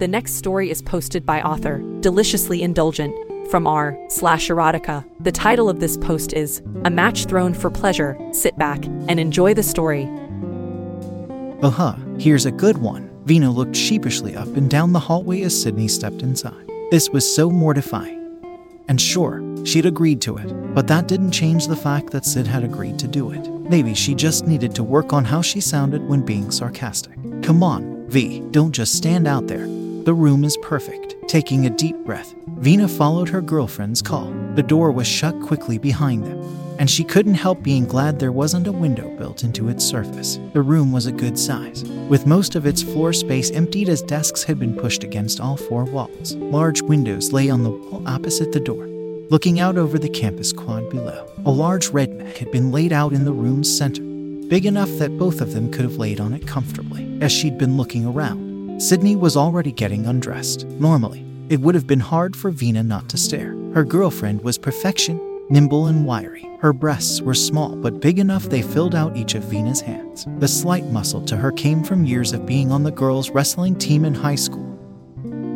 The next story is posted by author Deliciously Indulgent from r slash erotica. The title of this post is A Match Thrown for Pleasure. Sit back and enjoy the story. Uh huh, here's a good one. Vina looked sheepishly up and down the hallway as Sydney stepped inside. This was so mortifying. And sure, she'd agreed to it, but that didn't change the fact that Sid had agreed to do it. Maybe she just needed to work on how she sounded when being sarcastic. Come on, V, don't just stand out there. The room is perfect. Taking a deep breath, Vina followed her girlfriend's call. The door was shut quickly behind them, and she couldn't help being glad there wasn't a window built into its surface. The room was a good size, with most of its floor space emptied as desks had been pushed against all four walls. Large windows lay on the wall opposite the door, looking out over the campus quad below. A large red mat had been laid out in the room's center, big enough that both of them could have laid on it comfortably. As she'd been looking around, Sydney was already getting undressed. Normally, it would have been hard for Vina not to stare. Her girlfriend was perfection, nimble and wiry. Her breasts were small but big enough they filled out each of Vina's hands. The slight muscle to her came from years of being on the girls' wrestling team in high school,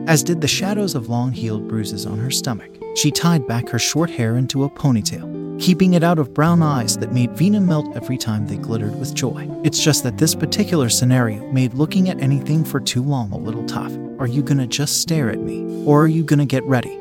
as did the shadows of long healed bruises on her stomach. She tied back her short hair into a ponytail, keeping it out of brown eyes that made Vina melt every time they glittered with joy. It's just that this particular scenario made looking at anything for too long a little tough. Are you gonna just stare at me? Or are you gonna get ready?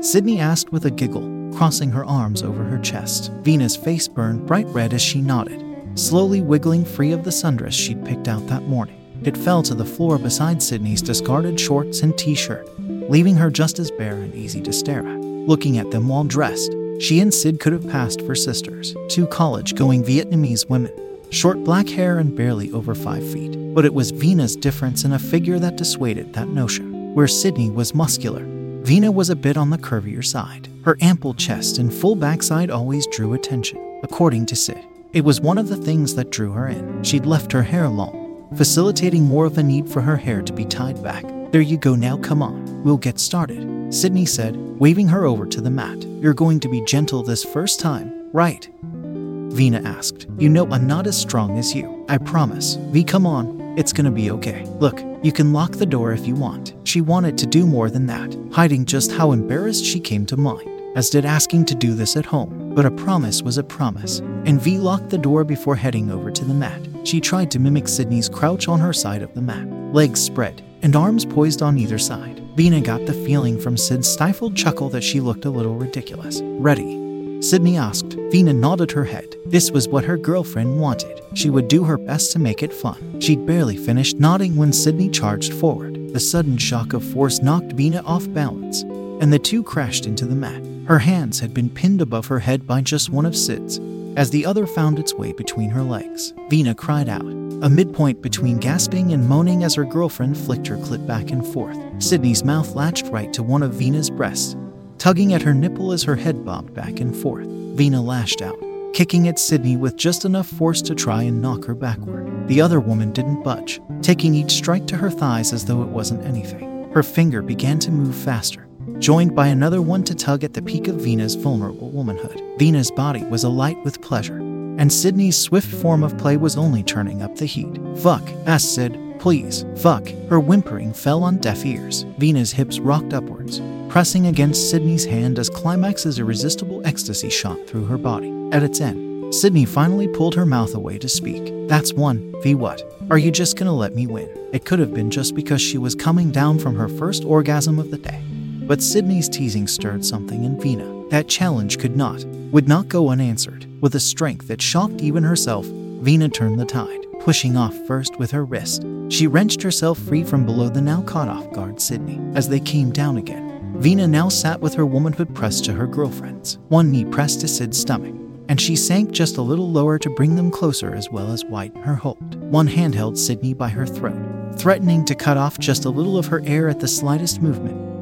Sydney asked with a giggle, crossing her arms over her chest. Vina's face burned bright red as she nodded, slowly wiggling free of the sundress she'd picked out that morning. It fell to the floor beside Sydney's discarded shorts and t shirt, leaving her just as bare and easy to stare at. Looking at them while dressed, she and Sid could have passed for sisters, two college going Vietnamese women, short black hair and barely over five feet. But it was Vina's difference in a figure that dissuaded that notion. Where Sydney was muscular, Vina was a bit on the curvier side. Her ample chest and full backside always drew attention, according to Sid. It was one of the things that drew her in. She'd left her hair long, facilitating more of a need for her hair to be tied back. There you go now, come on, we'll get started. Sydney said, waving her over to the mat. You're going to be gentle this first time, right? Vina asked. You know I'm not as strong as you. I promise. V, come on. It's gonna be okay. Look, you can lock the door if you want. She wanted to do more than that, hiding just how embarrassed she came to mind, as did asking to do this at home. But a promise was a promise, and V locked the door before heading over to the mat. She tried to mimic Sydney's crouch on her side of the mat, legs spread, and arms poised on either side. Vina got the feeling from Sid's stifled chuckle that she looked a little ridiculous. Ready? Sydney asked. Vina nodded her head. This was what her girlfriend wanted. She would do her best to make it fun. She'd barely finished nodding when Sydney charged forward. The sudden shock of force knocked Vina off balance, and the two crashed into the mat. Her hands had been pinned above her head by just one of Sid's, as the other found its way between her legs. Vina cried out, a midpoint between gasping and moaning as her girlfriend flicked her clit back and forth. Sydney's mouth latched right to one of Vina's breasts, tugging at her nipple as her head bobbed back and forth. Vina lashed out, kicking at Sydney with just enough force to try and knock her backward. The other woman didn't budge, taking each strike to her thighs as though it wasn't anything. Her finger began to move faster, joined by another one to tug at the peak of Vina's vulnerable womanhood. Vina's body was alight with pleasure, and Sydney's swift form of play was only turning up the heat. Fuck, asked Sid. Please, fuck. Her whimpering fell on deaf ears. Vina's hips rocked upwards, pressing against Sydney's hand as Climax's irresistible ecstasy shot through her body. At its end, Sydney finally pulled her mouth away to speak. That's one, V what? Are you just gonna let me win? It could have been just because she was coming down from her first orgasm of the day. But Sydney's teasing stirred something in Vina. That challenge could not, would not go unanswered. With a strength that shocked even herself, Vina turned the tide, pushing off first with her wrist. She wrenched herself free from below the now caught off guard Sydney. As they came down again, Vina now sat with her womanhood pressed to her girlfriend's, one knee pressed to Sid's stomach, and she sank just a little lower to bring them closer as well as widen her hold. One hand held Sydney by her throat, threatening to cut off just a little of her air at the slightest movement,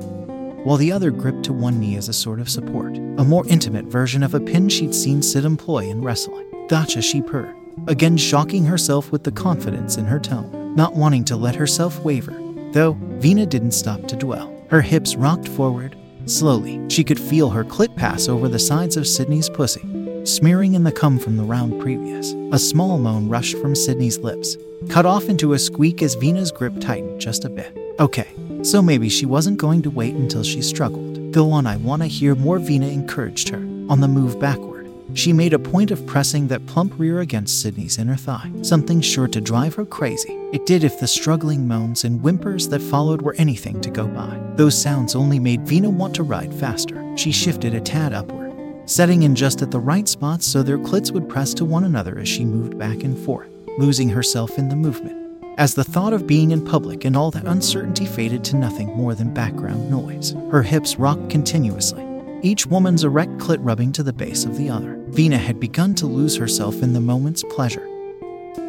while the other gripped to one knee as a sort of support, a more intimate version of a pin she'd seen Sid employ in wrestling. Gotcha, she purred, again shocking herself with the confidence in her tone, not wanting to let herself waver, though Vina didn't stop to dwell. Her hips rocked forward. Slowly, she could feel her clit pass over the sides of Sydney's pussy, smearing in the cum from the round previous. A small moan rushed from Sydney's lips, cut off into a squeak as Vina's grip tightened just a bit. Okay, so maybe she wasn't going to wait until she struggled. Go on, I want to hear more, Vina encouraged her. On the move backward, she made a point of pressing that plump rear against Sydney's inner thigh, something sure to drive her crazy. It did if the struggling moans and whimpers that followed were anything to go by. Those sounds only made Vina want to ride faster. She shifted a tad upward, setting in just at the right spots so their clits would press to one another as she moved back and forth, losing herself in the movement. As the thought of being in public and all that uncertainty faded to nothing more than background noise, her hips rocked continuously, each woman's erect clit rubbing to the base of the other. Vina had begun to lose herself in the moment's pleasure,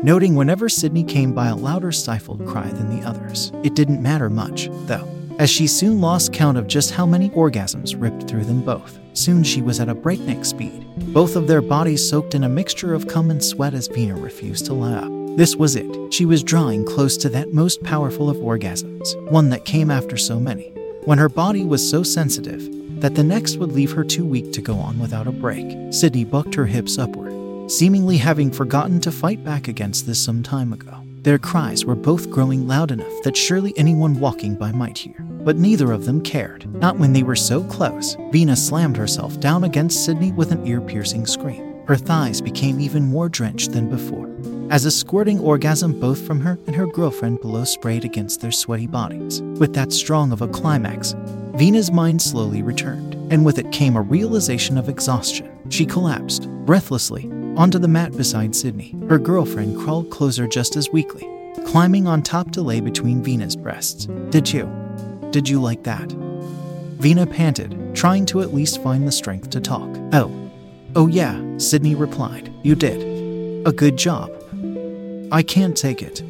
noting whenever Sydney came by a louder stifled cry than the others. It didn't matter much, though, as she soon lost count of just how many orgasms ripped through them both. Soon she was at a breakneck speed, both of their bodies soaked in a mixture of cum and sweat as Vina refused to let up. This was it. She was drawing close to that most powerful of orgasms, one that came after so many, when her body was so sensitive that the next would leave her too weak to go on without a break. Sydney bucked her hips upward, seemingly having forgotten to fight back against this some time ago. Their cries were both growing loud enough that surely anyone walking by might hear, but neither of them cared, not when they were so close. Vina slammed herself down against Sydney with an ear piercing scream. Her thighs became even more drenched than before, as a squirting orgasm both from her and her girlfriend below sprayed against their sweaty bodies. With that strong of a climax, Vina's mind slowly returned, and with it came a realization of exhaustion. She collapsed, breathlessly, onto the mat beside Sydney. Her girlfriend crawled closer just as weakly, climbing on top to lay between Vina's breasts. Did you? Did you like that? Vina panted, trying to at least find the strength to talk. Oh, Oh, yeah, Sydney replied. You did. A good job. I can't take it.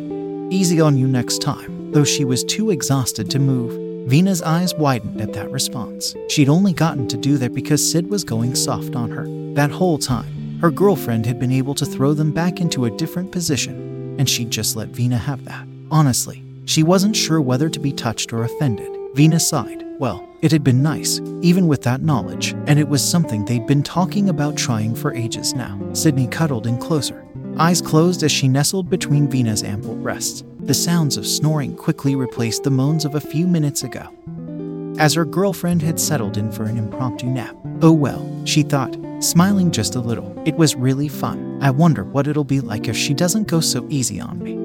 Easy on you next time. Though she was too exhausted to move, Vina's eyes widened at that response. She'd only gotten to do that because Sid was going soft on her. That whole time, her girlfriend had been able to throw them back into a different position, and she'd just let Vina have that. Honestly, she wasn't sure whether to be touched or offended. Vina sighed. Well, it had been nice, even with that knowledge, and it was something they'd been talking about trying for ages now. Sydney cuddled in closer, eyes closed as she nestled between Vina's ample breasts. The sounds of snoring quickly replaced the moans of a few minutes ago. As her girlfriend had settled in for an impromptu nap. Oh well, she thought, smiling just a little. It was really fun. I wonder what it'll be like if she doesn't go so easy on me.